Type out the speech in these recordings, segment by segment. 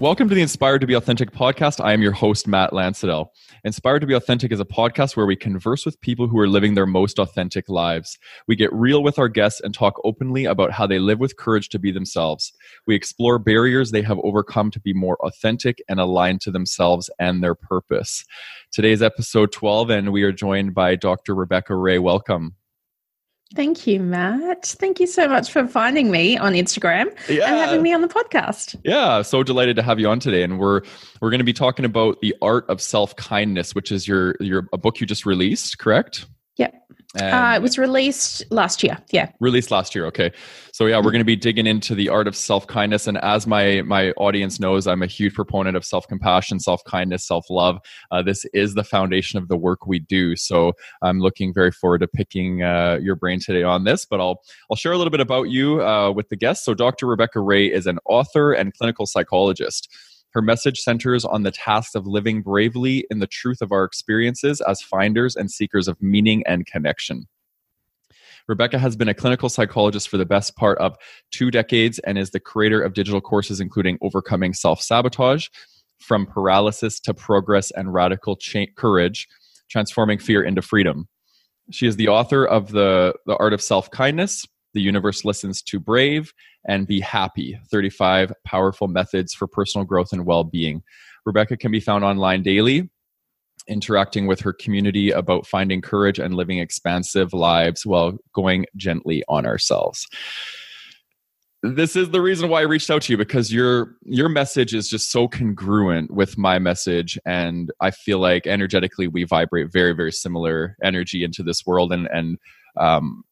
Welcome to the Inspired to Be Authentic podcast. I am your host, Matt Lansadell. Inspired to Be Authentic is a podcast where we converse with people who are living their most authentic lives. We get real with our guests and talk openly about how they live with courage to be themselves. We explore barriers they have overcome to be more authentic and aligned to themselves and their purpose. Today's episode 12, and we are joined by Dr. Rebecca Ray. Welcome. Thank you, Matt. Thank you so much for finding me on Instagram yeah. and having me on the podcast. Yeah, so delighted to have you on today. And we're we're going to be talking about the art of self kindness, which is your your a book you just released, correct? Yep. Uh, it was released last year. Yeah. Released last year. Okay. So yeah, we're going to be digging into the art of self kindness, and as my my audience knows, I'm a huge proponent of self compassion, self kindness, self love. Uh, this is the foundation of the work we do. So I'm looking very forward to picking uh, your brain today on this. But I'll I'll share a little bit about you uh, with the guests. So Dr. Rebecca Ray is an author and clinical psychologist. Her message centers on the task of living bravely in the truth of our experiences as finders and seekers of meaning and connection. Rebecca has been a clinical psychologist for the best part of two decades and is the creator of digital courses including Overcoming Self Sabotage, From Paralysis to Progress and Radical Cha- Courage, Transforming Fear into Freedom. She is the author of the, the Art of Self Kindness, The Universe Listens to Brave, and Be Happy 35 Powerful Methods for Personal Growth and Well Being. Rebecca can be found online daily, interacting with her community about finding courage and living expansive lives while going gently on ourselves this is the reason why I reached out to you because your your message is just so congruent with my message and I feel like energetically we vibrate very very similar energy into this world and and um,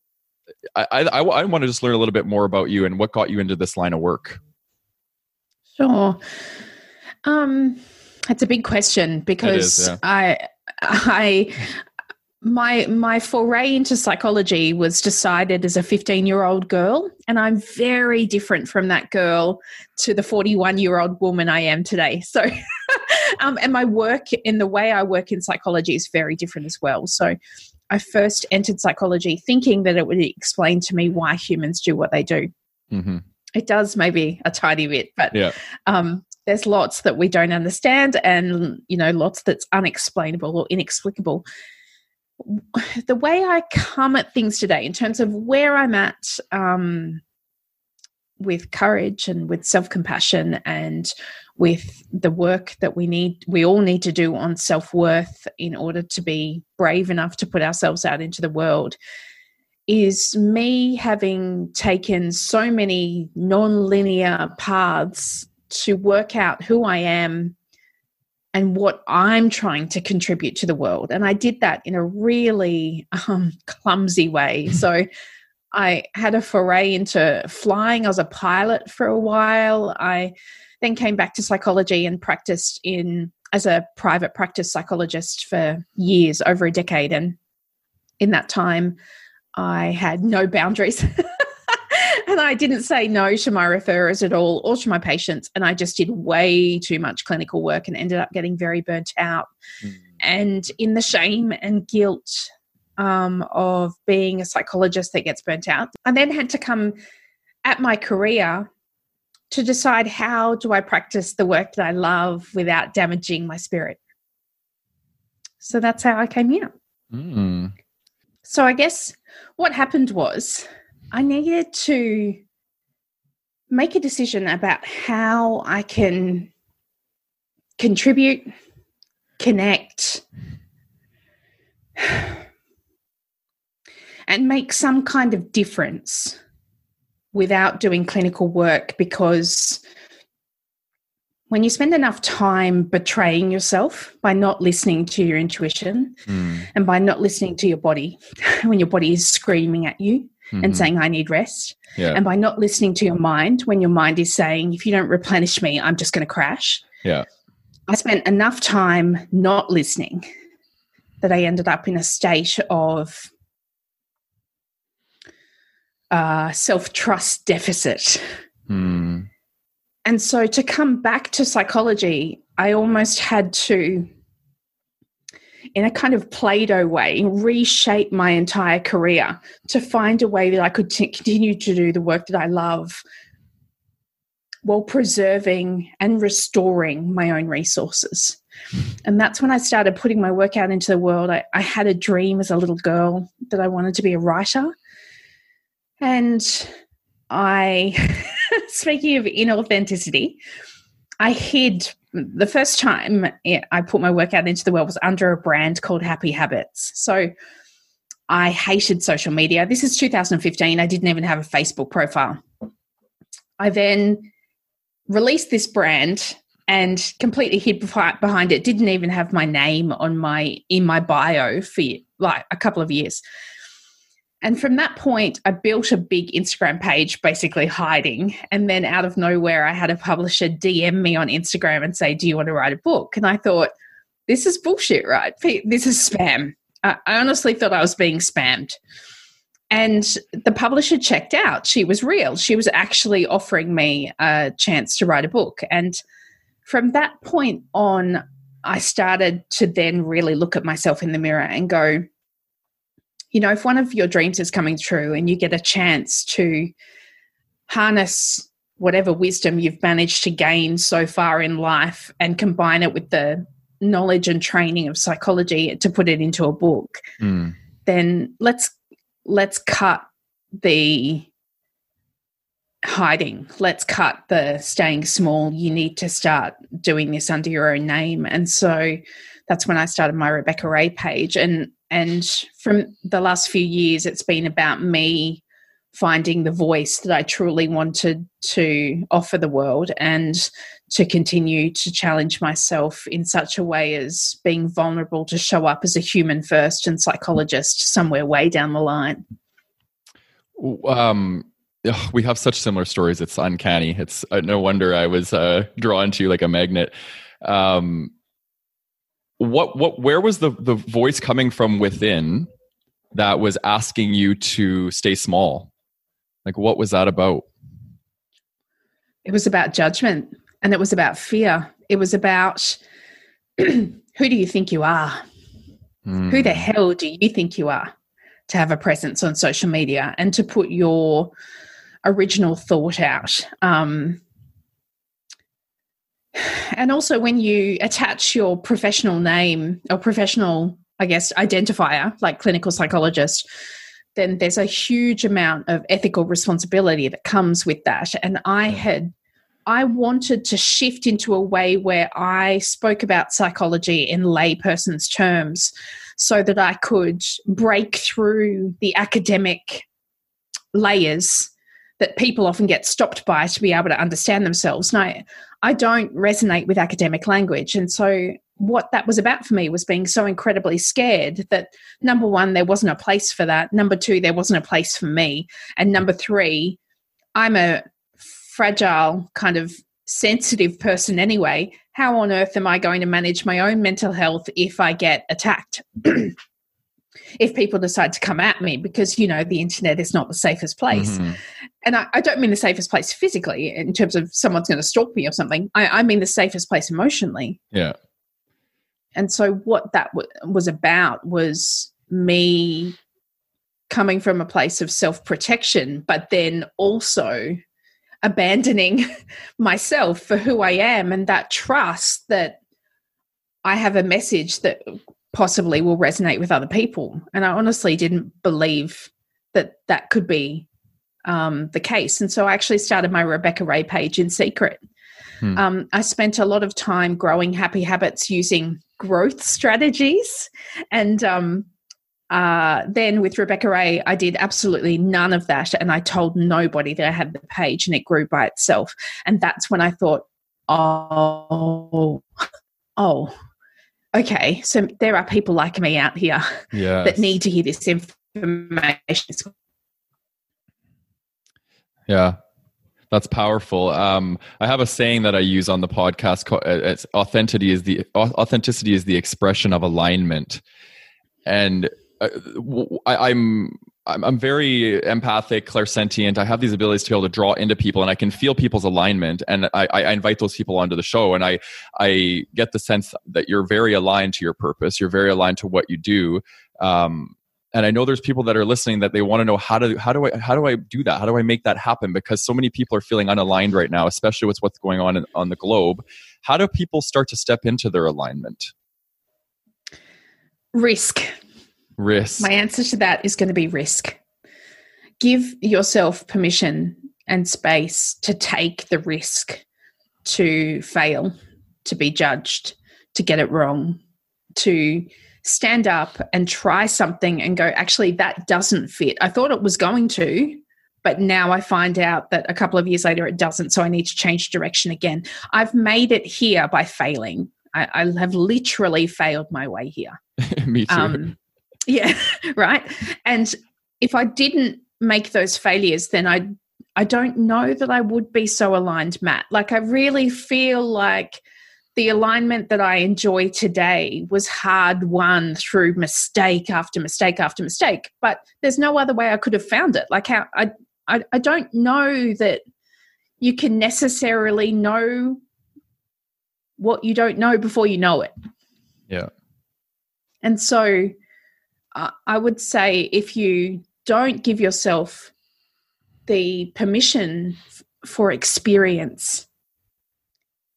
I, I, I want to just learn a little bit more about you and what got you into this line of work. Sure. Um, it's a big question because is, yeah. I, I, my my foray into psychology was decided as a 15 year old girl and i'm very different from that girl to the 41 year old woman i am today so um, and my work in the way i work in psychology is very different as well so I first entered psychology thinking that it would explain to me why humans do what they do. Mm-hmm. It does maybe a tiny bit, but yeah. um, there's lots that we don't understand, and you know, lots that's unexplainable or inexplicable. The way I come at things today, in terms of where I'm at um, with courage and with self compassion and with the work that we need we all need to do on self-worth in order to be brave enough to put ourselves out into the world is me having taken so many non-linear paths to work out who I am and what I'm trying to contribute to the world. And I did that in a really um, clumsy way. So I had a foray into flying. I was a pilot for a while. I then came back to psychology and practiced in as a private practice psychologist for years, over a decade. And in that time, I had no boundaries. and I didn't say no to my referrers at all or to my patients. And I just did way too much clinical work and ended up getting very burnt out. Mm. And in the shame and guilt um, of being a psychologist that gets burnt out, I then had to come at my career to decide how do I practice the work that I love without damaging my spirit. So that's how I came here. Mm. So I guess what happened was I needed to make a decision about how I can contribute, connect, and make some kind of difference without doing clinical work because when you spend enough time betraying yourself by not listening to your intuition mm. and by not listening to your body when your body is screaming at you mm-hmm. and saying, I need rest, yeah. and by not listening to your mind when your mind is saying, if you don't replenish me, I'm just going to crash. Yeah. I spent enough time not listening that I ended up in a state of uh, self trust deficit. Mm. And so to come back to psychology, I almost had to, in a kind of Play Doh way, reshape my entire career to find a way that I could t- continue to do the work that I love while preserving and restoring my own resources. And that's when I started putting my work out into the world. I, I had a dream as a little girl that I wanted to be a writer. And I, speaking of inauthenticity, I hid the first time I put my work out into the world was under a brand called Happy Habits. So I hated social media. This is 2015. I didn't even have a Facebook profile. I then released this brand and completely hid behind it. Didn't even have my name on my in my bio for like a couple of years. And from that point, I built a big Instagram page, basically hiding. And then out of nowhere, I had a publisher DM me on Instagram and say, Do you want to write a book? And I thought, This is bullshit, right? This is spam. I honestly thought I was being spammed. And the publisher checked out. She was real. She was actually offering me a chance to write a book. And from that point on, I started to then really look at myself in the mirror and go, you know, if one of your dreams is coming true and you get a chance to harness whatever wisdom you've managed to gain so far in life and combine it with the knowledge and training of psychology to put it into a book, mm. then let's let's cut the hiding. Let's cut the staying small. You need to start doing this under your own name. And so that's when I started my Rebecca Ray page. And and from the last few years, it's been about me finding the voice that I truly wanted to offer the world and to continue to challenge myself in such a way as being vulnerable to show up as a human first and psychologist somewhere way down the line. Um, we have such similar stories. It's uncanny. It's uh, no wonder I was uh, drawn to you like a magnet. Um, what what where was the the voice coming from within that was asking you to stay small? Like what was that about? It was about judgment and it was about fear. It was about who do you think you are? Mm. who the hell do you think you are to have a presence on social media and to put your original thought out? Um, and also when you attach your professional name or professional i guess identifier like clinical psychologist then there's a huge amount of ethical responsibility that comes with that. And i had i wanted to shift into a way where i spoke about psychology in layperson's terms so that i could break through the academic layers that people often get stopped by to be able to understand themselves. And I, I don't resonate with academic language. And so what that was about for me was being so incredibly scared that number one, there wasn't a place for that. Number two, there wasn't a place for me. And number three, I'm a fragile, kind of sensitive person anyway. How on earth am I going to manage my own mental health if I get attacked? if people decide to come at me because you know the internet is not the safest place. Mm-hmm. and I, I, don't mean the safest place physically in terms of someone's going to stalk me or something. I, I, mean the safest place emotionally. Yeah. And so what that w- was about was me coming from a place of self-protection but then also abandoning myself for who i am and that trust that I have a message that possibly will resonate with other people. And I honestly didn't believe that that could be um, the case. And so I actually started my Rebecca Ray page in secret. Hmm. Um, I spent a lot of time growing happy habits using growth strategies. And um, uh, then with Rebecca Ray, I did absolutely none of that. And I told nobody that I had the page and it grew by itself. And that's when I thought, oh, oh, okay, so there are people like me out here yes. that need to hear this information. Yeah, that's powerful. Um, I have a saying that I use on the podcast. Uh, it's authenticity is the authenticity is the expression of alignment, and uh, I, I'm I'm, I'm very empathic, clairsentient. I have these abilities to be able to draw into people, and I can feel people's alignment. And I, I invite those people onto the show, and I I get the sense that you're very aligned to your purpose. You're very aligned to what you do. Um, and i know there's people that are listening that they want to know how do how do i how do i do that how do i make that happen because so many people are feeling unaligned right now especially with what's going on in, on the globe how do people start to step into their alignment risk risk my answer to that is going to be risk give yourself permission and space to take the risk to fail to be judged to get it wrong to stand up and try something and go, actually, that doesn't fit. I thought it was going to, but now I find out that a couple of years later it doesn't. So I need to change direction again. I've made it here by failing. I, I have literally failed my way here. Me too. Um, yeah, right. And if I didn't make those failures, then I I don't know that I would be so aligned, Matt. Like I really feel like the alignment that I enjoy today was hard won through mistake after mistake after mistake. But there's no other way I could have found it. Like how I I, I don't know that you can necessarily know what you don't know before you know it. Yeah. And so I would say if you don't give yourself the permission for experience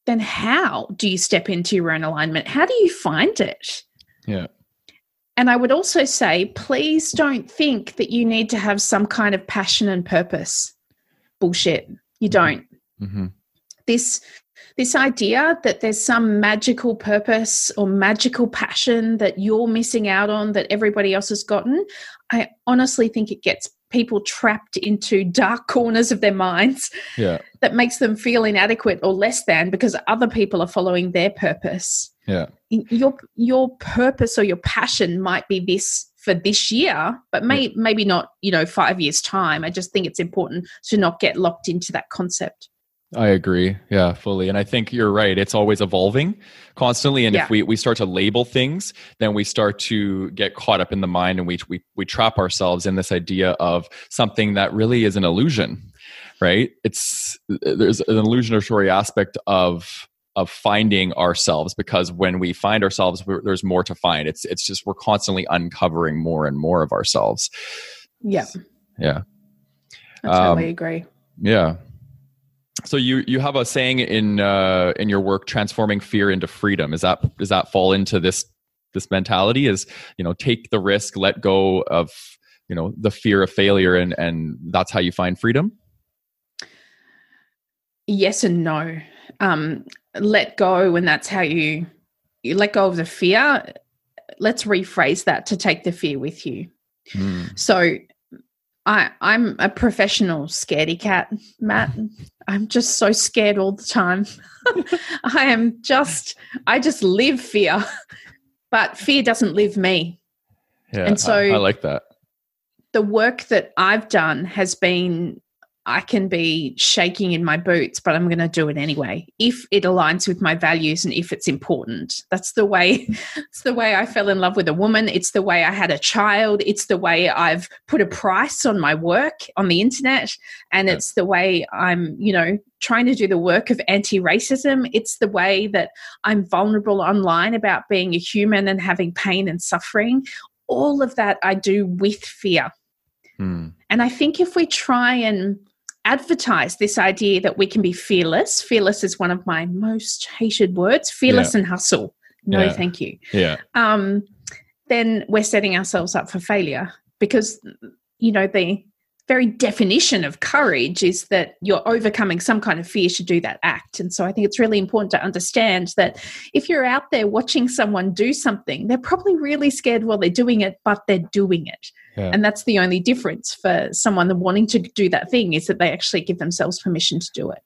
then how do you step into your own alignment? How do you find it? Yeah. And I would also say, please don't think that you need to have some kind of passion and purpose. Bullshit. You mm-hmm. don't. Mm-hmm. This this idea that there's some magical purpose or magical passion that you're missing out on that everybody else has gotten, I honestly think it gets people trapped into dark corners of their minds yeah. that makes them feel inadequate or less than because other people are following their purpose. Yeah. Your your purpose or your passion might be this for this year, but may, yeah. maybe not, you know, 5 years time. I just think it's important to not get locked into that concept. I agree. Yeah, fully. And I think you're right. It's always evolving constantly. And yeah. if we, we start to label things, then we start to get caught up in the mind and we, we, we trap ourselves in this idea of something that really is an illusion, right? It's, there's an illusionatory aspect of, of finding ourselves because when we find ourselves, there's more to find. It's, it's just, we're constantly uncovering more and more of ourselves. Yeah. Yeah. I totally um, agree. Yeah so you you have a saying in uh, in your work transforming fear into freedom. Is that does that fall into this this mentality? Is you know take the risk let go of you know the fear of failure and and that's how you find freedom? Yes and no. Um let go and that's how you you let go of the fear. Let's rephrase that to take the fear with you. Mm. so I, I'm a professional scaredy cat, Matt. I'm just so scared all the time. I am just, I just live fear, but fear doesn't live me. Yeah, and so I, I like that. The work that I've done has been I can be shaking in my boots, but I'm going to do it anyway if it aligns with my values and if it's important. That's the way. It's the way I fell in love with a woman. It's the way I had a child. It's the way I've put a price on my work on the internet, and yeah. it's the way I'm, you know, trying to do the work of anti-racism. It's the way that I'm vulnerable online about being a human and having pain and suffering. All of that I do with fear. Hmm. And I think if we try and advertise this idea that we can be fearless. Fearless is one of my most hated words. Fearless yeah. and hustle. No, yeah. thank you. Yeah. Um, then we're setting ourselves up for failure because you know the very definition of courage is that you're overcoming some kind of fear to do that act. And so I think it's really important to understand that if you're out there watching someone do something, they're probably really scared while they're doing it, but they're doing it. Yeah. And that's the only difference for someone wanting to do that thing is that they actually give themselves permission to do it.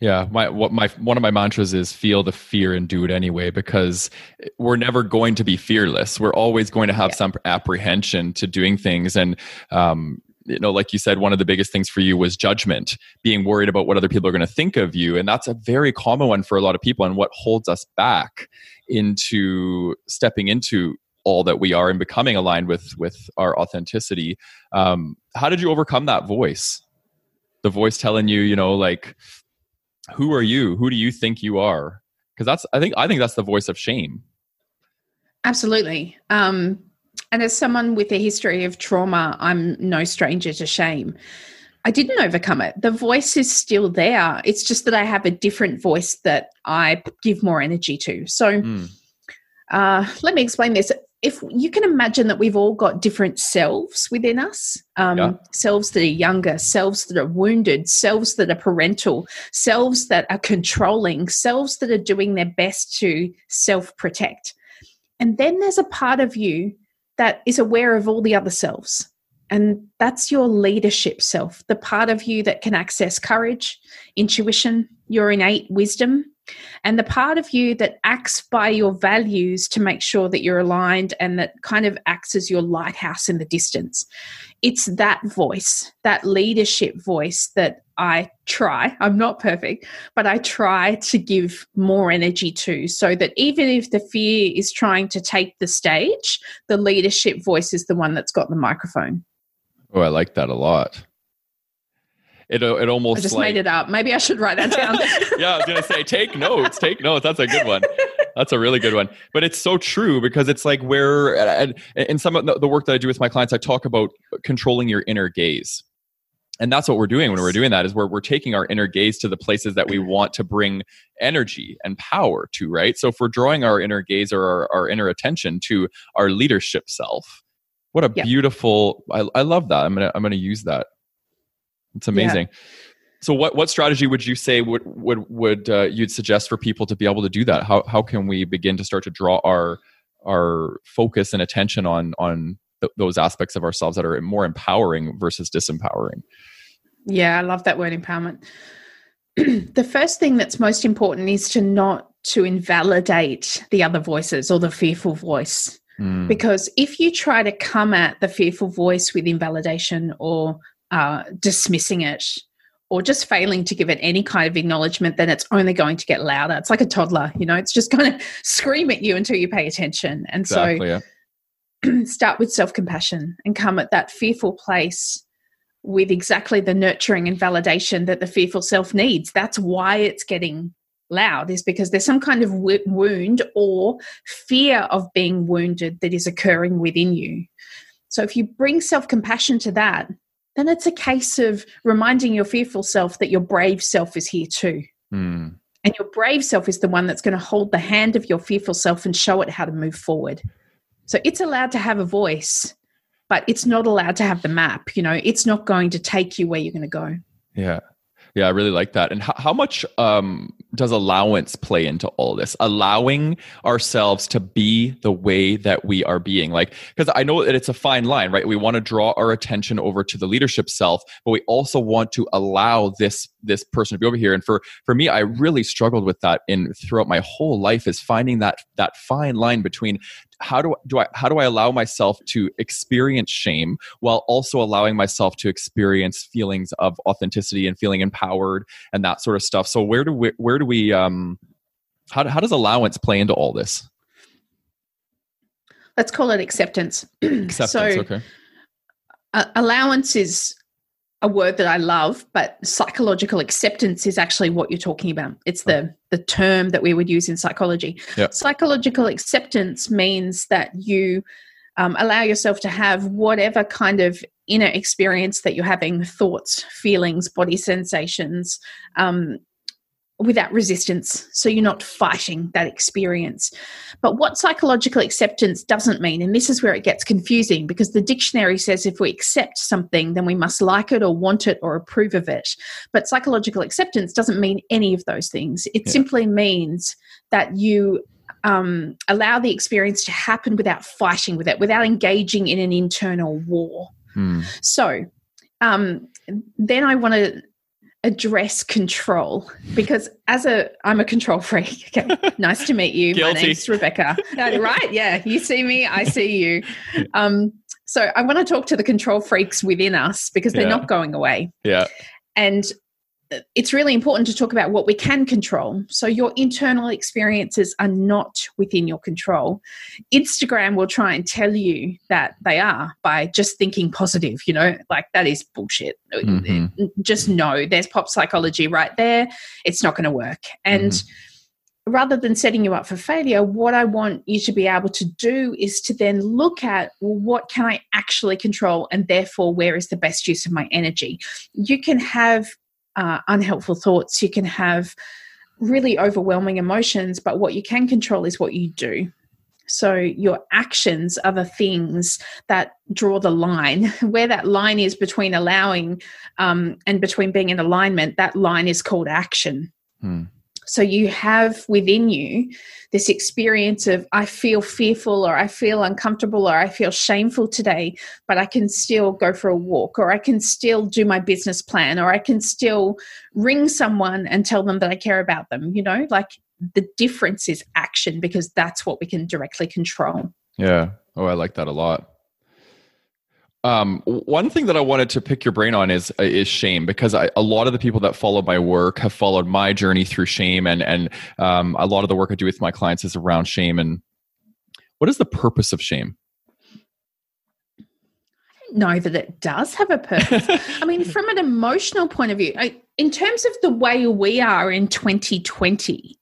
Yeah, my what my one of my mantras is feel the fear and do it anyway because we're never going to be fearless. We're always going to have yeah. some apprehension to doing things, and um, you know like you said one of the biggest things for you was judgment being worried about what other people are going to think of you. And that's a very common one for a lot of people and what holds us back into stepping into all that we are and becoming aligned with with our authenticity. Um, how did you overcome that voice? The voice telling you you know like who are you? Who do you think you are? Because that's i think i think that's the voice of shame. Absolutely. Um and as someone with a history of trauma, I'm no stranger to shame. I didn't overcome it. The voice is still there. It's just that I have a different voice that I give more energy to. So, mm. uh, let me explain this. If you can imagine that we've all got different selves within us um, yeah. selves that are younger, selves that are wounded, selves that are parental, selves that are controlling, selves that are doing their best to self protect. And then there's a part of you that is aware of all the other selves. And that's your leadership self, the part of you that can access courage, intuition, your innate wisdom, and the part of you that acts by your values to make sure that you're aligned and that kind of acts as your lighthouse in the distance. It's that voice, that leadership voice that I try, I'm not perfect, but I try to give more energy to so that even if the fear is trying to take the stage, the leadership voice is the one that's got the microphone. Oh, I like that a lot. It, uh, it almost I just like, made it up. Maybe I should write that down. yeah, I was gonna say take notes. Take notes. That's a good one. That's a really good one. But it's so true because it's like where in some of the work that I do with my clients, I talk about controlling your inner gaze. And that's what we're doing when we're doing that is where we're taking our inner gaze to the places that we mm-hmm. want to bring energy and power to, right? So if we're drawing our inner gaze or our, our inner attention to our leadership self, what a yep. beautiful I, I love that. I'm gonna I'm gonna use that. It's amazing. Yeah. So what what strategy would you say would would would uh, you'd suggest for people to be able to do that? How how can we begin to start to draw our our focus and attention on on th- those aspects of ourselves that are more empowering versus disempowering? Yeah, I love that word empowerment. the first thing that's most important is to not to invalidate the other voices or the fearful voice. Mm. Because if you try to come at the fearful voice with invalidation or uh, dismissing it or just failing to give it any kind of acknowledgement, then it's only going to get louder. It's like a toddler, you know, it's just going to scream at you until you pay attention. And exactly, so yeah. start with self compassion and come at that fearful place with exactly the nurturing and validation that the fearful self needs. That's why it's getting loud, is because there's some kind of wound or fear of being wounded that is occurring within you. So if you bring self compassion to that, then it's a case of reminding your fearful self that your brave self is here too. Mm. And your brave self is the one that's going to hold the hand of your fearful self and show it how to move forward. So it's allowed to have a voice, but it's not allowed to have the map. You know, it's not going to take you where you're going to go. Yeah. Yeah, I really like that. And how, how much um, does allowance play into all this? Allowing ourselves to be the way that we are being. Like, because I know that it's a fine line, right? We want to draw our attention over to the leadership self, but we also want to allow this this person to be over here. And for for me, I really struggled with that in throughout my whole life is finding that that fine line between how do, do I how do I allow myself to experience shame while also allowing myself to experience feelings of authenticity and feeling empowered and that sort of stuff. So where do we where do we um how how does allowance play into all this? Let's call it acceptance. acceptance, so, okay. Uh, allowance is a word that I love, but psychological acceptance is actually what you're talking about. It's the the term that we would use in psychology. Yep. Psychological acceptance means that you um, allow yourself to have whatever kind of inner experience that you're having thoughts, feelings, body sensations, um, without resistance. So you're not fighting that experience. But what psychological acceptance doesn't mean, and this is where it gets confusing because the dictionary says if we accept something, then we must like it or want it or approve of it. But psychological acceptance doesn't mean any of those things. It yeah. simply means that you um, allow the experience to happen without fighting with it, without engaging in an internal war. Hmm. So, um, then I want to address control because as a I'm a control freak. Okay. nice to meet you. My name's Rebecca. Right? Yeah. You see me, I see you. Um, so I want to talk to the control freaks within us because they're yeah. not going away. Yeah. And it's really important to talk about what we can control. So, your internal experiences are not within your control. Instagram will try and tell you that they are by just thinking positive, you know, like that is bullshit. Mm-hmm. Just know there's pop psychology right there. It's not going to work. And mm-hmm. rather than setting you up for failure, what I want you to be able to do is to then look at well, what can I actually control, and therefore, where is the best use of my energy? You can have uh, unhelpful thoughts, you can have really overwhelming emotions, but what you can control is what you do. So your actions are the things that draw the line. Where that line is between allowing um, and between being in alignment, that line is called action. Hmm. So you have within you this experience of, I feel fearful or I feel uncomfortable or I feel shameful today, but I can still go for a walk or I can still do my business plan or I can still ring someone and tell them that I care about them. You know, like the difference is action because that's what we can directly control. Yeah. Oh, I like that a lot. Um, one thing that I wanted to pick your brain on is uh, is shame because I, a lot of the people that follow my work have followed my journey through shame, and and um, a lot of the work I do with my clients is around shame. And what is the purpose of shame? I don't know that it does have a purpose. I mean, from an emotional point of view, in terms of the way we are in 2020,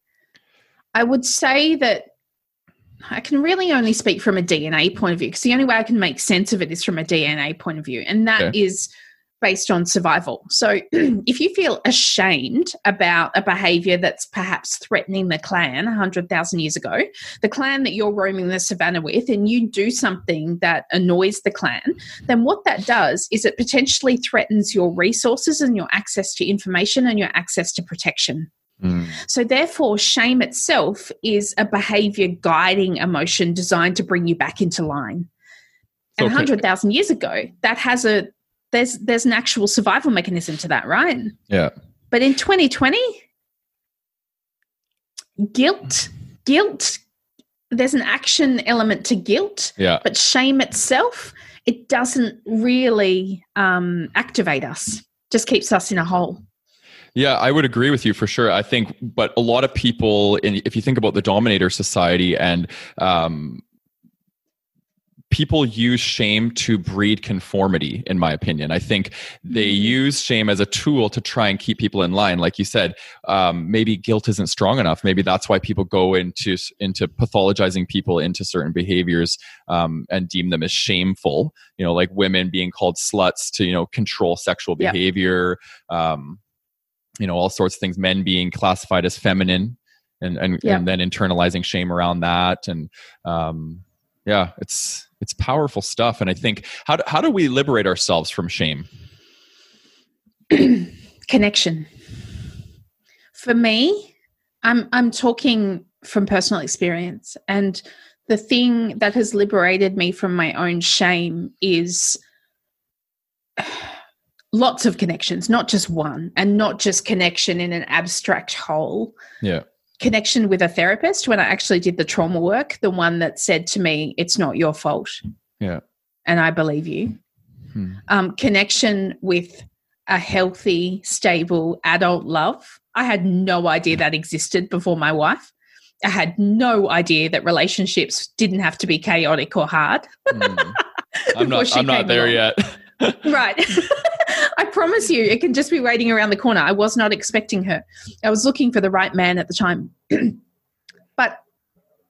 I would say that I can really only speak from a DNA point of view because the only way I can make sense of it is from a DNA point of view, and that is based on survival. So if you feel ashamed about a behavior that's perhaps threatening the clan 100,000 years ago, the clan that you're roaming the savannah with, and you do something that annoys the clan, then what that does is it potentially threatens your resources and your access to information and your access to protection. Mm. So, therefore, shame itself is a behavior guiding emotion designed to bring you back into line. And okay. 100,000 years ago, that has a there's there's an actual survival mechanism to that, right? Yeah. But in 2020, guilt, guilt, there's an action element to guilt. Yeah. But shame itself, it doesn't really um, activate us. Just keeps us in a hole. Yeah, I would agree with you for sure. I think, but a lot of people, in, if you think about the dominator society and um, people use shame to breed conformity in my opinion. I think they mm-hmm. use shame as a tool to try and keep people in line. Like you said um, maybe guilt isn't strong enough. Maybe that's why people go into into pathologizing people into certain behaviors um, and deem them as shameful. You know like women being called sluts to you know control sexual behavior um, you know all sorts of things men being classified as feminine and and, yeah. and then internalizing shame around that. And um, yeah it's it's powerful stuff. And i think how do, how do we liberate ourselves from shame? Connection. For me i'm i'm talking from personal experience. And the thing that has liberated me from my own shame is lots of connections, not just one, and not just connection in an abstract whole. Yeah. Connection with a therapist when I actually did the trauma work, the one that said to me, It's not your fault. Yeah. And I believe you. Hmm. Um, connection with a healthy, stable adult love. I had no idea that existed before my wife. I had no idea that relationships didn't have to be chaotic or hard. Mm. I'm not, I'm not there along. yet. Right. I promise you, it can just be waiting around the corner. I was not expecting her. I was looking for the right man at the time. but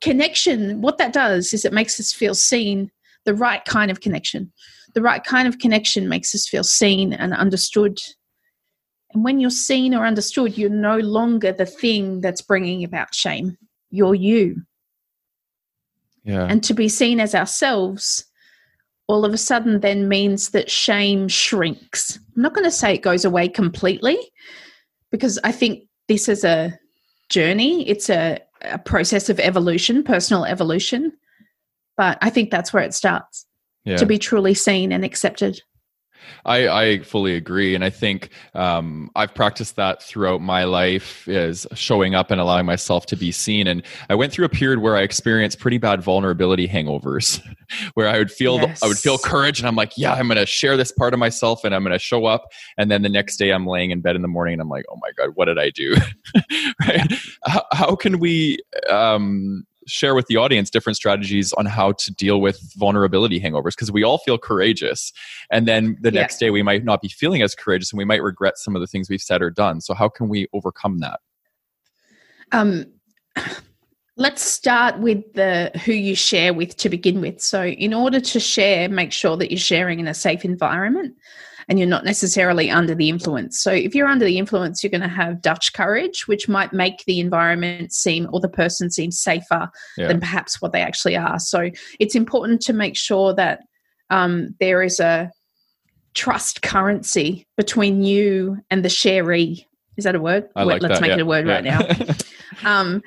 connection, what that does is it makes us feel seen, the right kind of connection. The right kind of connection makes us feel seen and understood. And when you're seen or understood, you're no longer the thing that's bringing about shame. You're you. Yeah. And to be seen as ourselves all of a sudden then means that shame shrinks. I'm not going to say it goes away completely because I think this is a journey, it's a, a process of evolution, personal evolution. But I think that's where it starts yeah. to be truly seen and accepted. I, I fully agree, and I think um, I've practiced that throughout my life is showing up and allowing myself to be seen. And I went through a period where I experienced pretty bad vulnerability hangovers, where I would feel yes. I would feel courage, and I'm like, yeah, I'm going to share this part of myself, and I'm going to show up. And then the next day, I'm laying in bed in the morning, and I'm like, oh my god, what did I do? right? How, how, can we um, share with the audience different strategies on how to deal with vulnerability hangovers because we all feel courageous. And then the yeah. next day we might not be feeling as courageous and we might regret some of the things we've said or done. So how can we overcome that? Um let's start with the who you share with to begin with. So, in order to share, make sure that you're sharing in a safe environment and you're not necessarily under the influence. So, if you're under the influence, you're going to have Dutch courage, which might make the environment seem or the person seem safer yeah. than perhaps what they actually are. So, it's important to make sure that um, there is a trust currency between you and the sharee. Is that a word? I like Let's that, make yeah. it a word yeah. right now. um,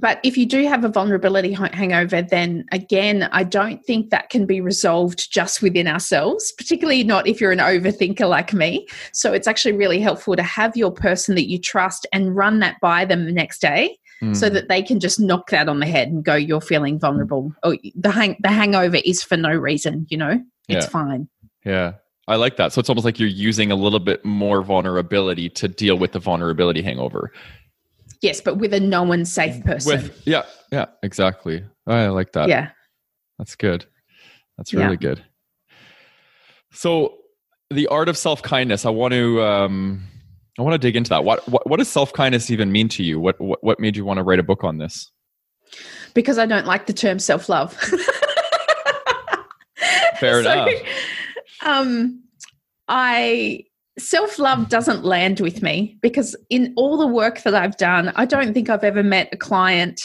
but if you do have a vulnerability hangover, then again, I don't think that can be resolved just within ourselves, particularly not if you're an overthinker like me. So it's actually really helpful to have your person that you trust and run that by them the next day. Mm. So that they can just knock that on the head and go, "You're feeling vulnerable. Oh, the hang- the hangover is for no reason. You know, it's yeah. fine." Yeah, I like that. So it's almost like you're using a little bit more vulnerability to deal with the vulnerability hangover. Yes, but with a known safe person. With, yeah, yeah, exactly. I like that. Yeah. That's good. That's really yeah. good. So the art of self-kindness, I want to um I want to dig into that. What what, what does self-kindness even mean to you? What, what what made you want to write a book on this? Because I don't like the term self-love. Fair so, enough. Um I self love doesn't land with me because in all the work that I've done, I don't think I've ever met a client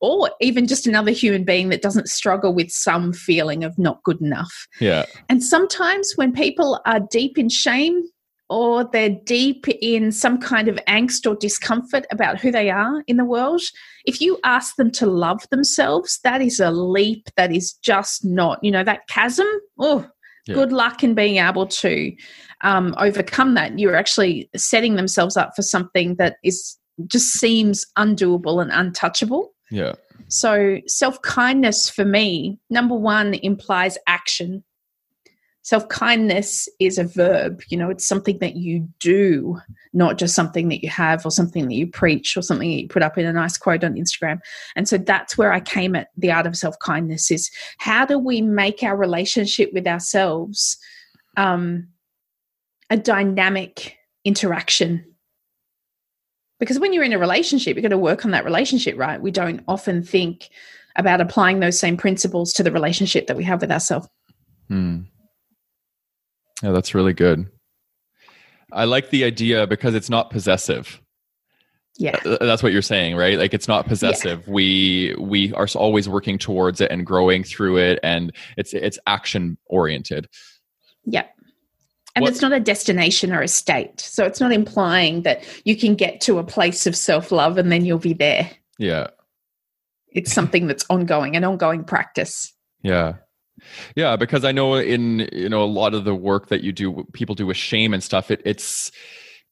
or even just another human being that doesn't struggle with some feeling of not good enough. Yeah. And sometimes when people are deep in shame or they're deep in some kind of angst or discomfort about who they are in the world, if you ask them to love themselves, that is a leap that is just not, you know, that chasm. Oh, yeah. good luck in being able to um, overcome that. You're actually setting themselves up for something that is just seems undoable and untouchable. Yeah. So self kindness for me, number one, implies action. Self kindness is a verb, you know, it's something that you do, not just something that you have or something that you preach or something that you put up in a nice quote on Instagram. And so that's where I came at the art of self kindness is how do we make our relationship with ourselves um, a dynamic interaction? Because when you're in a relationship, you've got to work on that relationship, right? We don't often think about applying those same principles to the relationship that we have with ourselves. Hmm. Yeah, that's really good. I like the idea because it's not possessive. Yeah. That's what you're saying, right? Like it's not possessive. Yeah. We we are always working towards it and growing through it and it's it's action oriented. Yep. And what? it's not a destination or a state. So it's not implying that you can get to a place of self-love and then you'll be there. Yeah. It's something that's ongoing, an ongoing practice. Yeah. Yeah, because I know in you know a lot of the work that you do, people do with shame and stuff. It, it's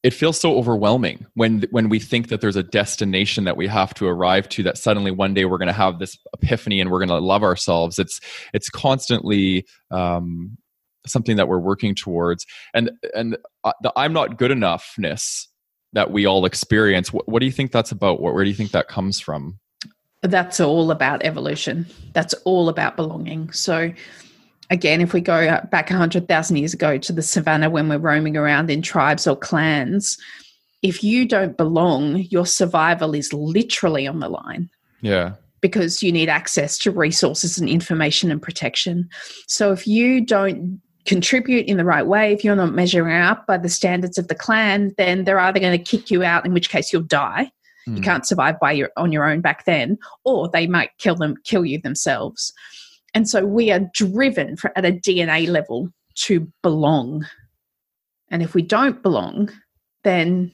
it feels so overwhelming when when we think that there's a destination that we have to arrive to. That suddenly one day we're going to have this epiphany and we're going to love ourselves. It's it's constantly um, something that we're working towards, and and uh, the I'm not good enoughness that we all experience. What, what do you think that's about? What, where do you think that comes from? That's all about evolution. That's all about belonging. So, again, if we go back 100,000 years ago to the savannah when we're roaming around in tribes or clans, if you don't belong, your survival is literally on the line. Yeah. Because you need access to resources and information and protection. So, if you don't contribute in the right way, if you're not measuring up by the standards of the clan, then they're either going to kick you out, in which case you'll die Mm. You hmm. can't survive by your on your own back then, or they might kill them, kill you themselves. And so we are driven for, at a DNA level to belong. And if we don't belong, then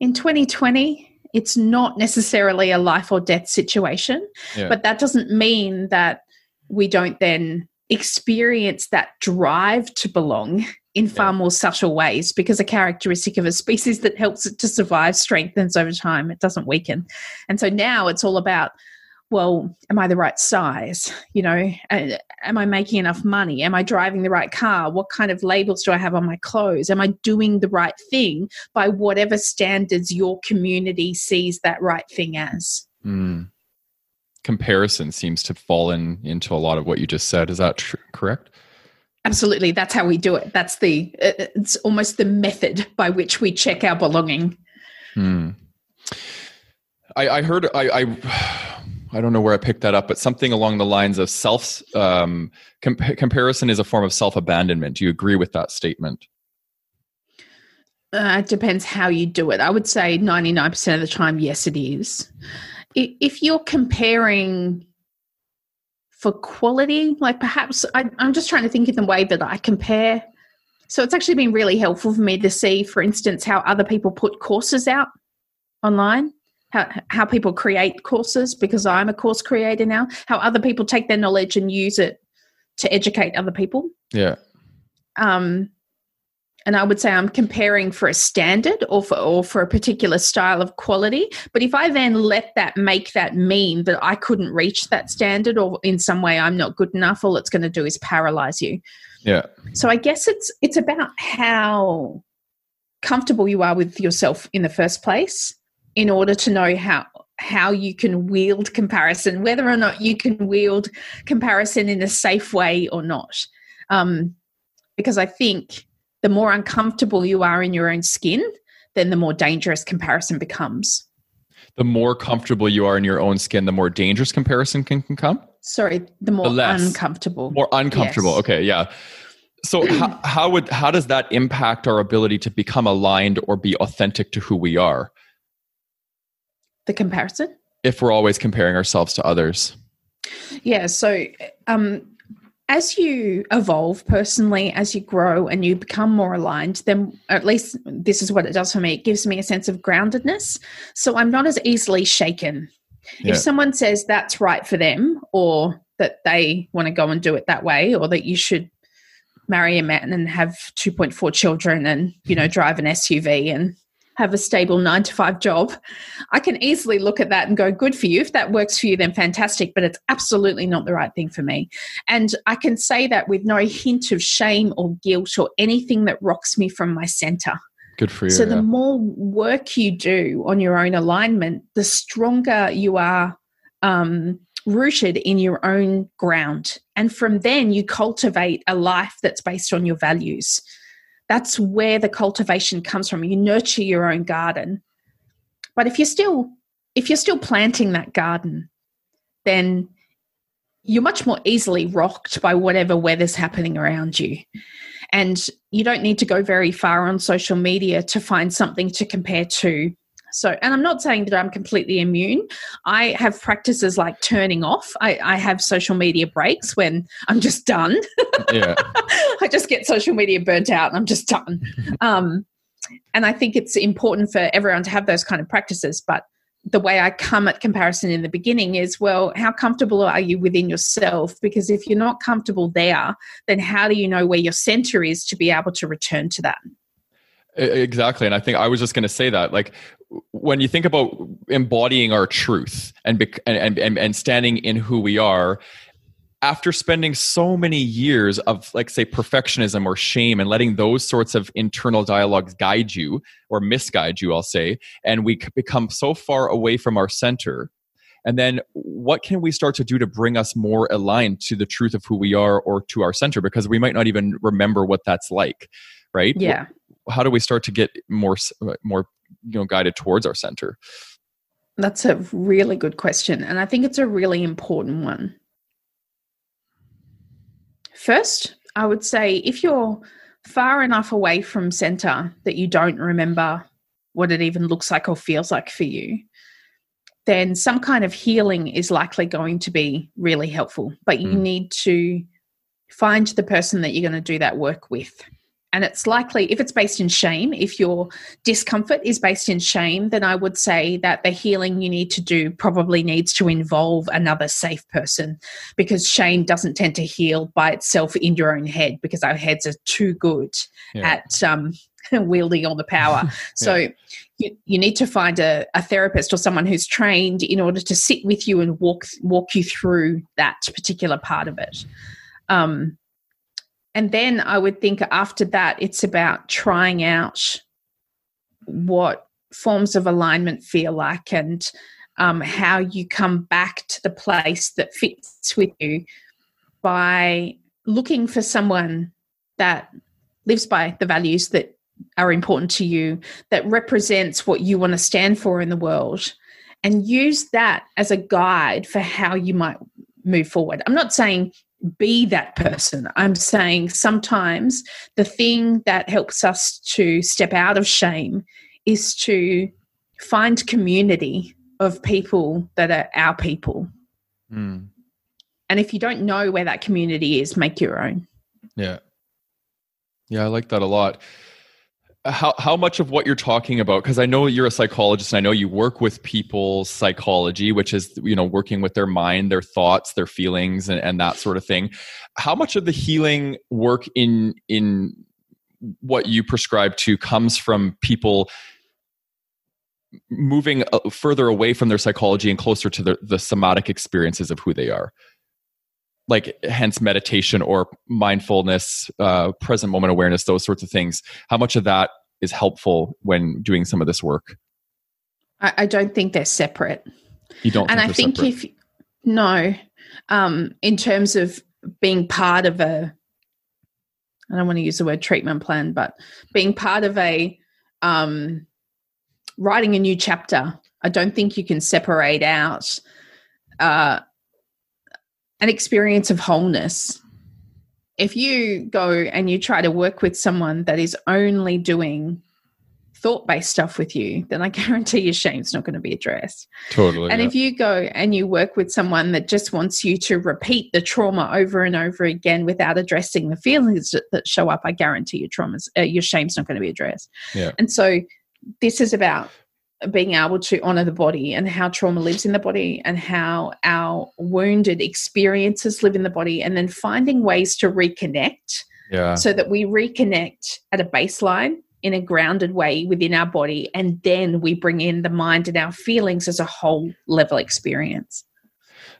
in 2020, it's not necessarily a life or death situation. Yeah. But that doesn't mean that we don't then experience that drive to belong in far more subtle ways because a characteristic of a species that helps it to survive strengthens over time. It doesn't weaken. And so now it's all about well am i the right size? You know am i making enough money? Am i driving the right car? What kind of labels do i have on my clothes? Am i doing the right thing by whatever standards your community sees that right thing as? Mm. comparison seems to fall in into a lot of what you just said. Is that tr- correct Absolutely, that's how we do it. That's the it's almost the method by which we check our belonging. Hmm. I, I heard I, I I don't know where I picked that up, but something along the lines of self um, comparison is a form of self abandonment. Do you agree with that statement? Uh, it depends how you do it. I would say 99% of the time, yes, it is. If you're comparing for quality, like perhaps I, I'm just trying to think in the way that I compare. So it's actually been really helpful for me to see, for instance, how other people put courses out online how, how people create courses because I'm a course creator now, how other people take their knowledge and use it to educate other people. Yeah. Um, and I would say I'm comparing for a standard or for or for a particular style of quality. But if I then let that make that mean that I couldn't reach that standard or in some way I'm not good enough, all it's going to do is paralyze you. Yeah. So I guess it's it's about how comfortable you are with yourself in the first place in order to know how how you can wield comparison, whether or not you can wield comparison in a safe way or not. Um, because I think the more uncomfortable you are in your own skin, then the more dangerous comparison becomes. The more comfortable you are in your own skin, the more dangerous comparison can, can come? Sorry, the more the uncomfortable. More uncomfortable. Yes. Okay, yeah. So how, how would how does that impact our ability to become aligned or be authentic to who we are? the comparison? If we're always comparing ourselves to others. Yeah. So, um, as you evolve personally, as you grow and you become more aligned, then at least this is what it does for me. It gives me a sense of groundedness. So I'm not as easily shaken. Yeah. If someone says that's right for them or that they want to go and do it that way or that you should marry a man and have 2.4 children and you know drive an SUV and have a stable nine to five job, I can easily look at that and go, good for you. If that works for you, then fantastic, but it's absolutely not the right thing for me. And I can say that with no hint of shame or guilt or anything that rocks me from my center. Good for you. So, the more work you do on your own alignment, the stronger you are um, rooted in your own ground. And from then, you cultivate a life that's based on your values. That's where the cultivation comes from. You nurture your own garden. But if you're still if you're still planting that garden, then you're much more easily rocked by whatever weather's happening around you. And you don't need to go very far on social media to find something to compare to so, and I'm not saying that I'm completely immune. I have practices like turning off. I, I have social media breaks when I'm just done. Yeah. I just get social media burnt out and I'm just done. um, and I think it's important for everyone to have those kind of practices. But the way I come at comparison in the beginning is well, how comfortable are you within yourself? Because if you're not comfortable there, then how do you know where your center is to be able to return to that? Exactly. And I think I was just going to say that like when you think about embodying our truth and, and and and standing in who we are after spending so many years of like say perfectionism or shame and letting those sorts of internal dialogues guide you or misguide you I'll say and we become so far away from our center and then what can we start to do to bring us more aligned to the truth of who we are or to our center because we might not even remember what that's like right yeah how do we start to get more more you know guided towards our center? That's a really good question and i think it's a really important one. First i would say if you're far enough away from center that you don't remember what it even looks like or feels like for you then some kind of healing is likely going to be really helpful but you mm. need to find the person that you're going to do that work with and it's likely if it's based in shame if your discomfort is based in shame then i would say that the healing you need to do probably needs to involve another safe person because shame doesn't tend to heal by itself in your own head because our heads are too good yeah. at um, wielding all the power. So you, you need to find a, a therapist or someone who's trained in order to sit with you and walk walk you through that particular part of it. Um, and then I would think after that, it's about trying out what forms of alignment feel like and um, how you come back to the place that fits with you by looking for someone that lives by the values that are important to you, that represents what you want to stand for in the world, and use that as a guide for how you might move forward. I'm not saying be that person. I'm saying sometimes the thing that helps us to step out of shame is to find community of people that are our people. Mm. And if you don't know where that community is, make your own. Yeah. Yeah, I like that a lot how how much of what you're talking about because i know you're a psychologist and i know you work with people's psychology which is you know working with their mind their thoughts their feelings and, and that sort of thing. How much of the healing work in in what you prescribe to comes from people moving uh, further away from their psychology and closer to the, the somatic experiences of who they are like hence meditation or mindfulness uh, present moment awareness those sorts of things. How much of that is helpful when doing some of this work? I, I don't think they're separate. You don't and think i think separate? if no um, in terms of being part of a i don't want to use the word treatment plan but being part of a um, writing a new chapter i don't think you can separate out uh, an experience of wholeness. If you go and you try to work with someone that is only doing thought based stuff with you, then I guarantee your shame's not going to be addressed. Totally. And yeah. if you go and you work with someone that just wants you to repeat the trauma over and over again without addressing the feelings that show up, I guarantee your traumas, uh, your shame's not going to be addressed. Yeah. And so this is about being able to honor the body and how trauma lives in the body and how our wounded experiences live in the body and then finding ways to reconnect yeah. so that we reconnect at a baseline in a grounded way within our body and then we bring in the mind and our feelings as a whole level experience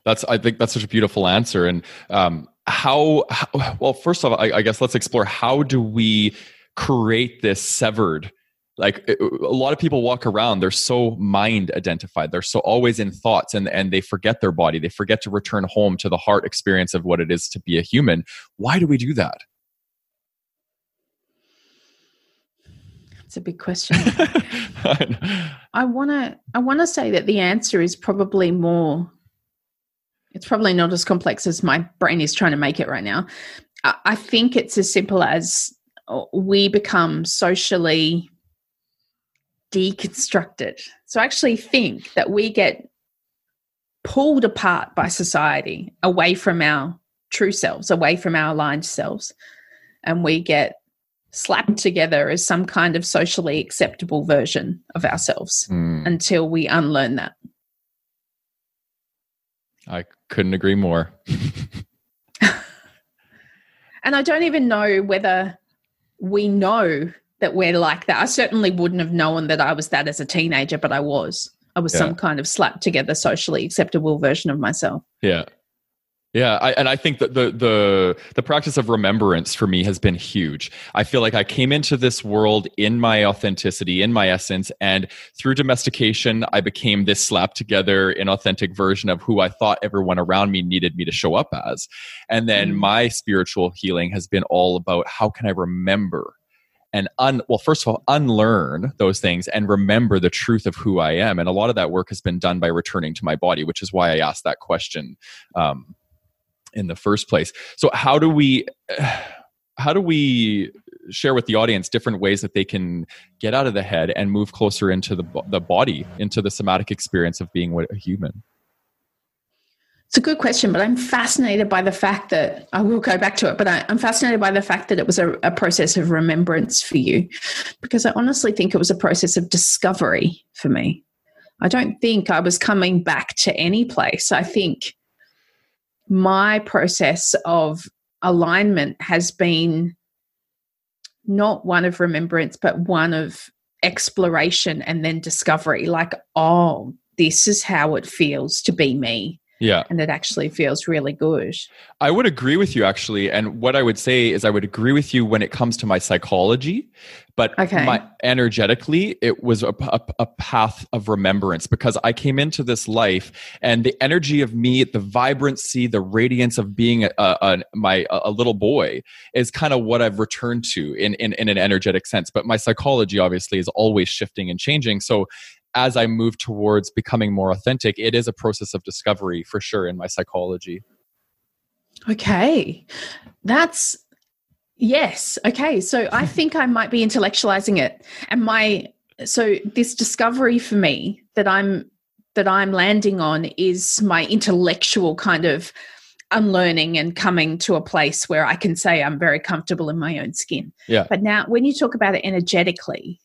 that's i think that's such a beautiful answer and um, how, how well first of all I, I guess let's explore how do we create this severed like it, a lot of people walk around they're so mind identified they're so always in thoughts and and they forget their body they forget to return home to the heart experience of what it is to be a human why do we do that It's a big question. I want to I want to say that the answer is probably more it's probably not as complex as my brain is trying to make it right now. I think it's as simple as uh, we become socially deconstructed. So I actually think that we get pulled apart by society away from our true selves, away from our aligned selves. And we get slapped together as some kind of socially acceptable version of ourselves mm. until we unlearn that. I couldn't agree more. and I don't even know whether we know that we're like that. I certainly wouldn't have known that I was that as a teenager, but I was. I was yeah. some kind of slapped together socially acceptable version of myself. Yeah. Yeah, I, and I think that the the the practice of remembrance for me has been huge. I feel like I came into this world in my authenticity, in my essence, and through domestication, I became this slapped together, inauthentic version of who I thought everyone around me needed me to show up as. And then mm. my spiritual healing has been all about how can I remember and un well first of all unlearn those things and remember the truth of who i am. And a lot of that work has been done by returning to my body which is why i asked that question um, in the first place. So how do we how do we share with the audience different ways that they can get out of the head and move closer into the, the body into the somatic experience of being a human it's a good question, but I'm fascinated by the fact that I will go back to it, but I, am fascinated by the fact that it was a, a process of remembrance for you, because I honestly think it was a process of discovery for me. I don't think I was coming back to any place. I think my process of alignment has been not one of remembrance, but one of exploration and then discovery like, oh, this is how it feels to be me yeah. And it actually feels really good. I would agree with you actually. And what I would say is I would agree with you when it comes to my psychology, but okay. my energetically, it was a, a, a, path of remembrance because I came into this life and the energy of me, the vibrancy, the radiance of being a, a my a little boy is kind of what I've returned to in, in, in an energetic sense. But my psychology obviously is always shifting and changing. So as I move towards becoming more authentic, it is a process of discovery for sure in my psychology. Okay. That's yes. Okay. So I think I might be intellectualizing it. And my so this discovery for me that I'm that I'm landing on is my intellectual kind of unlearning and coming to a place where I can say I'm very comfortable in my own skin. Yeah. But now when you talk about it energetically,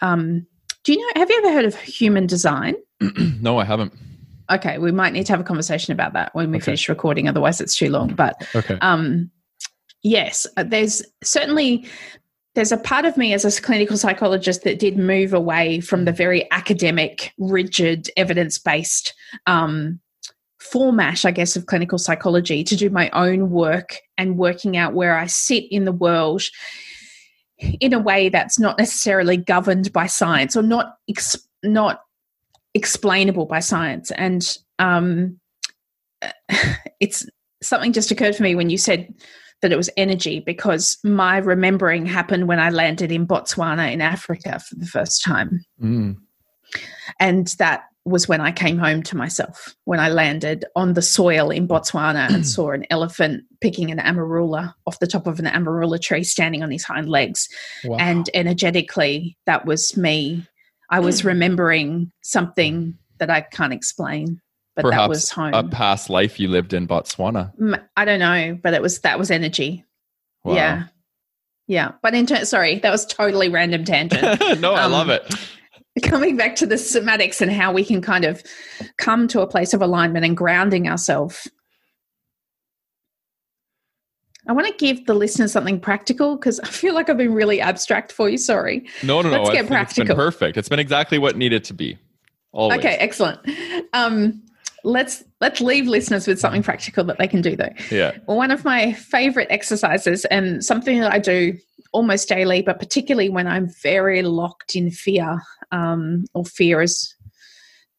um, do you know have you ever heard of human design? no, I haven't. Okay, we might need to have a conversation about that when we okay. finish recording, otherwise it's too long. But okay. um yes, uh, there's certainly there's a part of me as a clinical psychologist that did move away from the very academic, rigid, evidence based um, format, I guess, of clinical psychology to do my own work and working out where I sit in the world in a way that's not necessarily governed by science or not ex- not explainable by science. And um, it's something just occurred for me when you said that it was energy because my remembering happened when I landed in Botswana in Africa for the first time. Mm. And that was when I came home to myself, when I landed on the soil in Botswana and saw an elephant picking an amarula off the top of an amarula tree, standing on his hind legs. Wow. And energetically, that was me. I was remembering something that I can't explain, but Perhaps that was home. A past life you lived in Botswana. I don't know, but it was that was energy. Wow. Yeah. Yeah. But in ter- sorry, that was totally random tangent. no, I um, love it coming back to the somatics and how we can kind of come to a place of alignment and grounding ourselves I want to give the listeners something practical because I feel like I've been really abstract for you. Sorry. No, no, Let's no. Get practical. It's been perfect. It's been exactly what needed to be. Always. Okay, excellent. Um, let's let's leave listeners with something practical that they can do though. Yeah. One of my favorite exercises and something that I do almost daily, but particularly when I'm very locked in fear um, or fear is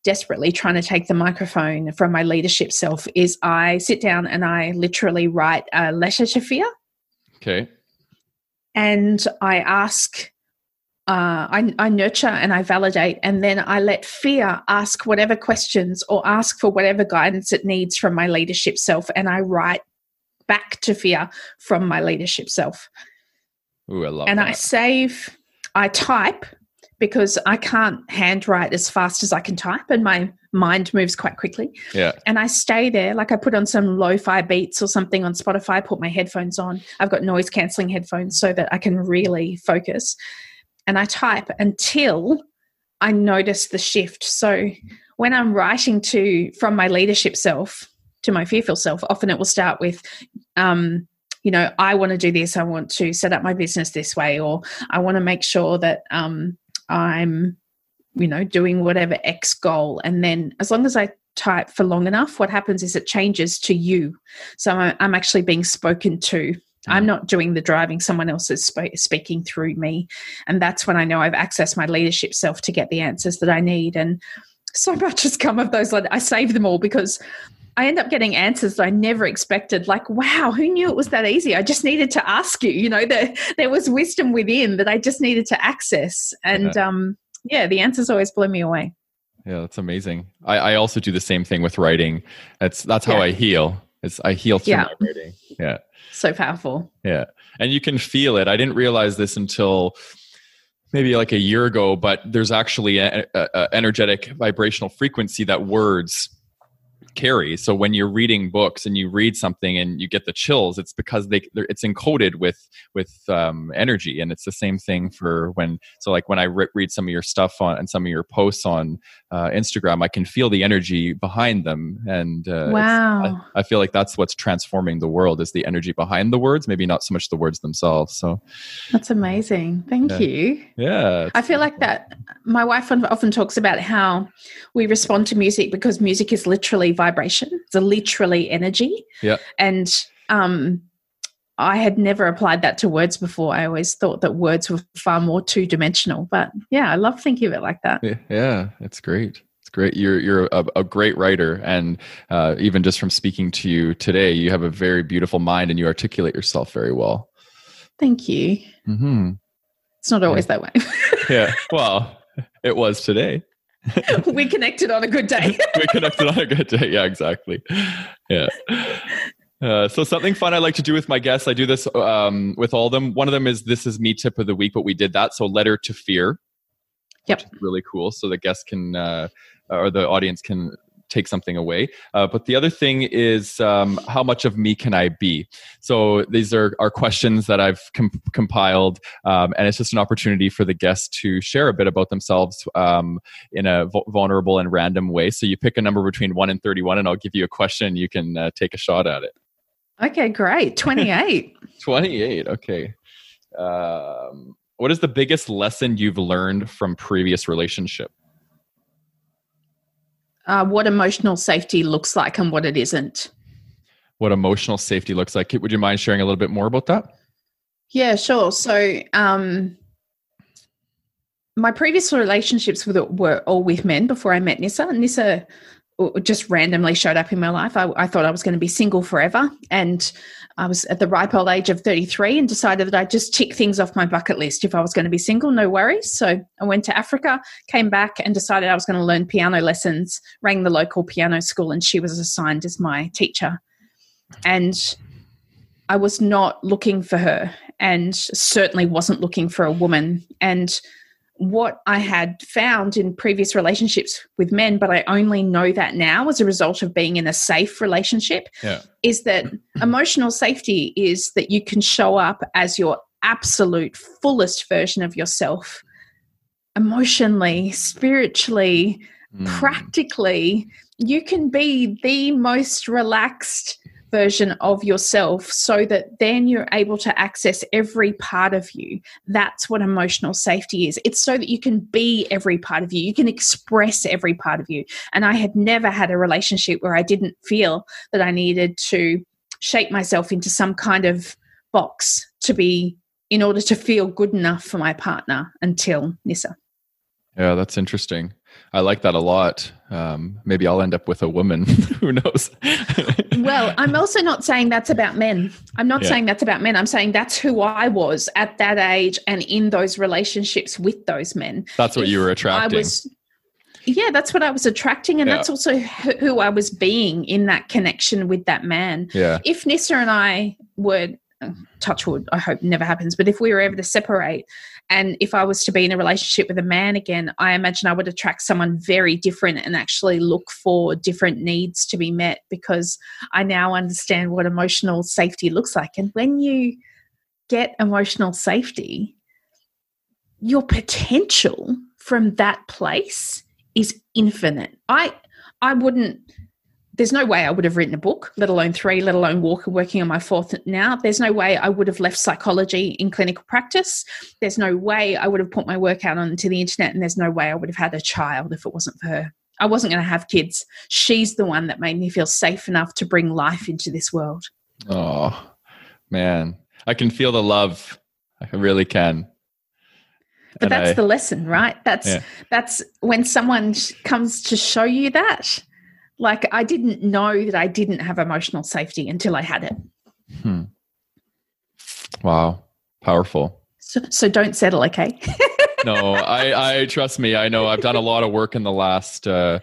desperately trying to take the microphone from my leadership self, is I sit down and I literally write a letter to fear. Okay. And I ask uh, I, I, nurture and I validate, and then I let fear ask whatever questions or ask for whatever guidance it needs from my leadership self, and I write back to fear from my leadership self. Ooh, I love and that. I save, I type because I can't handwrite as fast as I can type, and my mind moves quite quickly. Yeah. And I stay there, like I put on some lo fi beats or something on Spotify, put my headphones on. I've got noise cancelling headphones so that I can really focus and I type until I notice the shift. So when I'm writing to from my leadership self to my fearful self, often it will start with, um, you know, I want to do this. I want to set up my business this way, or I want to make sure that um, I'm, you know, doing whatever X goal. And then as long as I type for long enough, what happens is it changes to you. So I'm actually being spoken to I'm mm. not doing the driving, someone else is sp- speaking through me. And that's when I know I've accessed my leadership self to get the answers that I need. And so much has come of those. I save them all because I end up getting answers that I never expected. Like, wow, who knew it was that easy? I just needed to ask you. You know, there, there was wisdom within that I just needed to access. And yeah. um, yeah, the answers always blow me away. Yeah, that's amazing. I, I also do the same thing with writing. That's that's how yeah. I heal. It's I heal through yeah. my writing. Yeah so powerful. Yeah. And you can feel it. I didn't realize this until maybe like a year ago, but there's actually an energetic vibrational frequency that words carry. So when you're reading books and you read something and you get the chills, it's because they it's encoded with with um, energy, and it's the same thing for when. So like when I re- read some of your stuff on and some of your posts on uh, Instagram, I can feel the energy behind them, and uh, wow, I, I, feel like that's what's transforming the world is the energy behind the words, maybe not so much the words themselves. So that's amazing. Thank yeah. you. Yeah, I feel like that. My wife often talks about how we respond to music because music is literally vibration. It's a literally energy. Yeah. And um, I had never applied that to words before. I always thought that words were far more two dimensional. But yeah, I love thinking of it like that. Yeah, yeah it's great. It's great. You're you're a, a great writer, and uh, even just from speaking to you today, you have a very beautiful mind, and you articulate yourself very well. Thank you. Mm-hmm. It's not always yeah. that way. yeah. Well, it was today. we connected on a good day. we connected on a good day. Yeah, exactly. Yeah. Uh, so something fun I like to do with my guests. I do this um, with all of them. One of them is this is me tip of the week, but we did that. So letter to fear. Yep. really cool. So the guests can uh, or the audience can take something away. Uh, but the other thing is um, how much of me can I be? So these are, are questions that I've com- compiled, um, and it's just an opportunity for the guests to share a bit about themselves um, in a vulnerable and random way. So you pick a number between 1 and 31, and I'll give you a question. You can uh, take a shot at it. Okay, great. 28. 28, okay. Um, what is the biggest lesson you've learned from previous relationship? Uh, what emotional safety looks like and what it isn't. What emotional safety looks like. Would you mind sharing a little bit more about that? Yeah, sure. So, um, my previous relationships were all with men before I met Nissa. Nissa just randomly showed up in my life. I, I thought I was going to be single forever. And I was at the ripe old age of 33 and decided that I'd just tick things off my bucket list. If I was going to be single, no worries. So I went to Africa, came back, and decided I was going to learn piano lessons, rang the local piano school, and she was assigned as my teacher. And I was not looking for her and certainly wasn't looking for a woman. And what I had found in previous relationships with men, but I only know that now as a result of being in a safe relationship, yeah. is that emotional safety is that you can show up as your absolute fullest version of yourself emotionally, spiritually, mm. practically. You can be the most relaxed version of yourself so that then you're able to access every part of you. That's what emotional safety is. It's so that you can be every part of you, you can express every part of you. And I had never had a relationship where I didn't feel that I needed to shape myself into some kind of box to be in order to feel good enough for my partner until Nissa. Yeah, that's interesting. I like that a lot. Um, maybe I'll end up with a woman. Who knows? well, I'm also not saying that's about men. I'm not yeah. saying that's about men. I'm saying that's who I was at that age and in those relationships with those men. That's what if you were attracting. I was, yeah, that's what I was attracting, and yeah. that's also who I was being in that connection with that man. Yeah. If Nissa and I were touchwood, I hope never happens, but if we were ever to separate and if I was to be in a relationship with a man again, I imagine I would attract someone very different and actually look for different needs to be met because I now understand what emotional safety looks like. And when you get emotional safety, your potential from that place is infinite. I I wouldn't there's no way I would have written a book, let alone three, let alone walk, working on my fourth now. There's no way I would have left psychology in clinical practice. There's no way I would have put my work out onto the internet, and there's no way I would have had a child if it wasn't for her. I wasn't going to have kids. She's the one that made me feel safe enough to bring life into this world. Oh, man. I can feel the love. I really can. But and that's I, the lesson, right? That's yeah. that's when someone comes to show you that like I didn't know that I didn't have emotional safety until I had it. Hmm. Wow. Powerful. So, so don't settle, okay? no, I, I trust me. I know I've done a lot of work in the last, uh,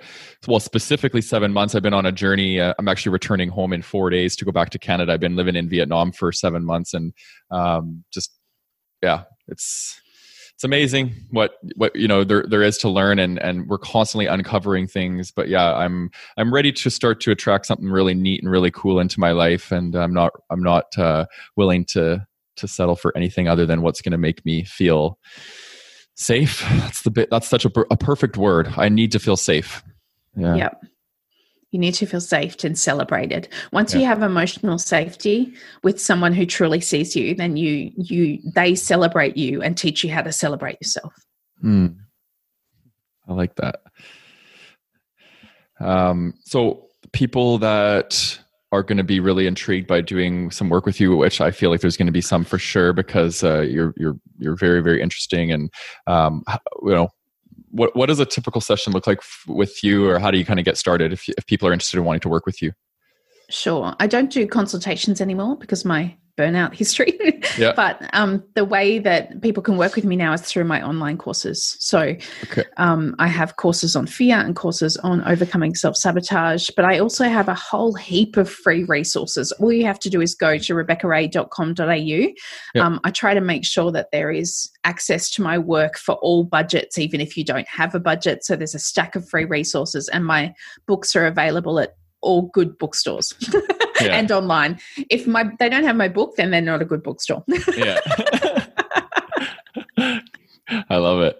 well, specifically seven months. I've been on a journey. Uh, I'm actually returning home in four days to go back to Canada. I've been living in Vietnam for seven months, and um, just yeah, it's it's amazing what what you know there there is to learn and and we're constantly uncovering things but yeah i'm i'm ready to start to attract something really neat and really cool into my life and i'm not i'm not uh, willing to to settle for anything other than what's going to make me feel safe. That's the bit that's such a, a perfect word. I need to feel safe. Yeah. Yep you need to feel safe and celebrated. Once yeah. you have emotional safety with someone who truly sees you, then you you they celebrate you and teach you how to celebrate yourself. Mm. I like that. Um, so people that are going to be really intrigued by doing some work with you, which I feel like there's going to be some for sure because uh, you're you're you're very very interesting and um, you know what what does a typical session look like f- with you or how do you kind of get started if, if people are interested in wanting to work with you? Sure. I don't do consultations anymore because my burnout history. yeah. But um, the way that people can work with me now is through my online courses. So okay. um, I have courses on fear and courses on overcoming self sabotage. But I also have a whole heap of free resources. All you have to do is go to rebeccaray.com.au. Yep. Um, I try to make sure that there is access to my work for all budgets, even if you don't have a budget. So there's a stack of free resources, and my books are available at all good bookstores. yeah. and online. If my they don't have my book, then they're not a good bookstore. yeah. I love it.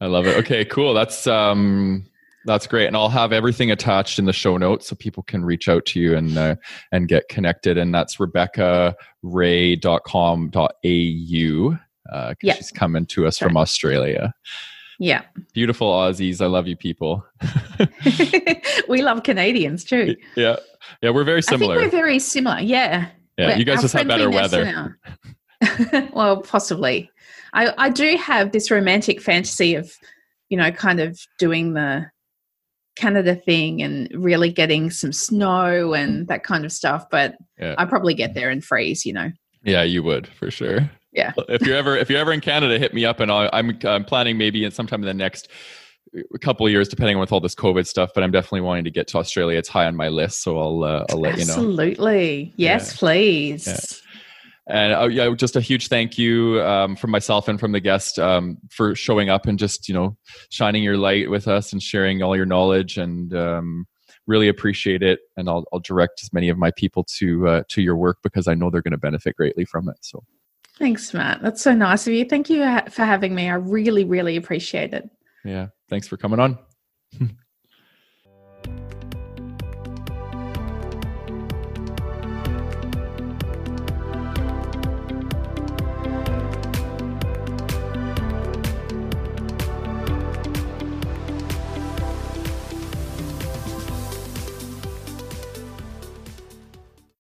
I love it. Okay, cool. That's um that's great. And I'll have everything attached in the show notes so people can reach out to you and uh, and get connected. And that's rebeccaray.com.au. Uh, yeah. She's coming to us from Australia. Yeah. Beautiful Aussies. I love you people. we love Canadians too. Yeah. Yeah, we're very similar. we're very similar. Yeah. Yeah, we're, you guys just have better weather. well, possibly. I, I do have this romantic fantasy of, you know, kind of doing the Canada thing and really getting some snow and that kind of stuff. But yeah. I probably get there and freeze, you know. Yeah, you would for sure yeah. If you're ever if you're ever in Canada, hit me up, and i am I'm, I'm planning maybe in sometime in the next couple of years, depending on with all this COVID stuff. But I'm definitely wanting to get to Australia. It's high on my list, so I'll uh, I'll let Absolutely. you know. Absolutely, yes, yeah. please. Yeah. And uh, yeah, just a huge thank you um, from myself and from the guest um, for showing up and just you know shining your light with us and sharing all your knowledge and um, really appreciate it. And I'll, I'll direct as many of my people to uh, to your work because I know they're going to benefit greatly from it. So Thanks, Matt. That's so nice of you. Thank you for having me. I really, really appreciate it. Yeah. Thanks for coming on.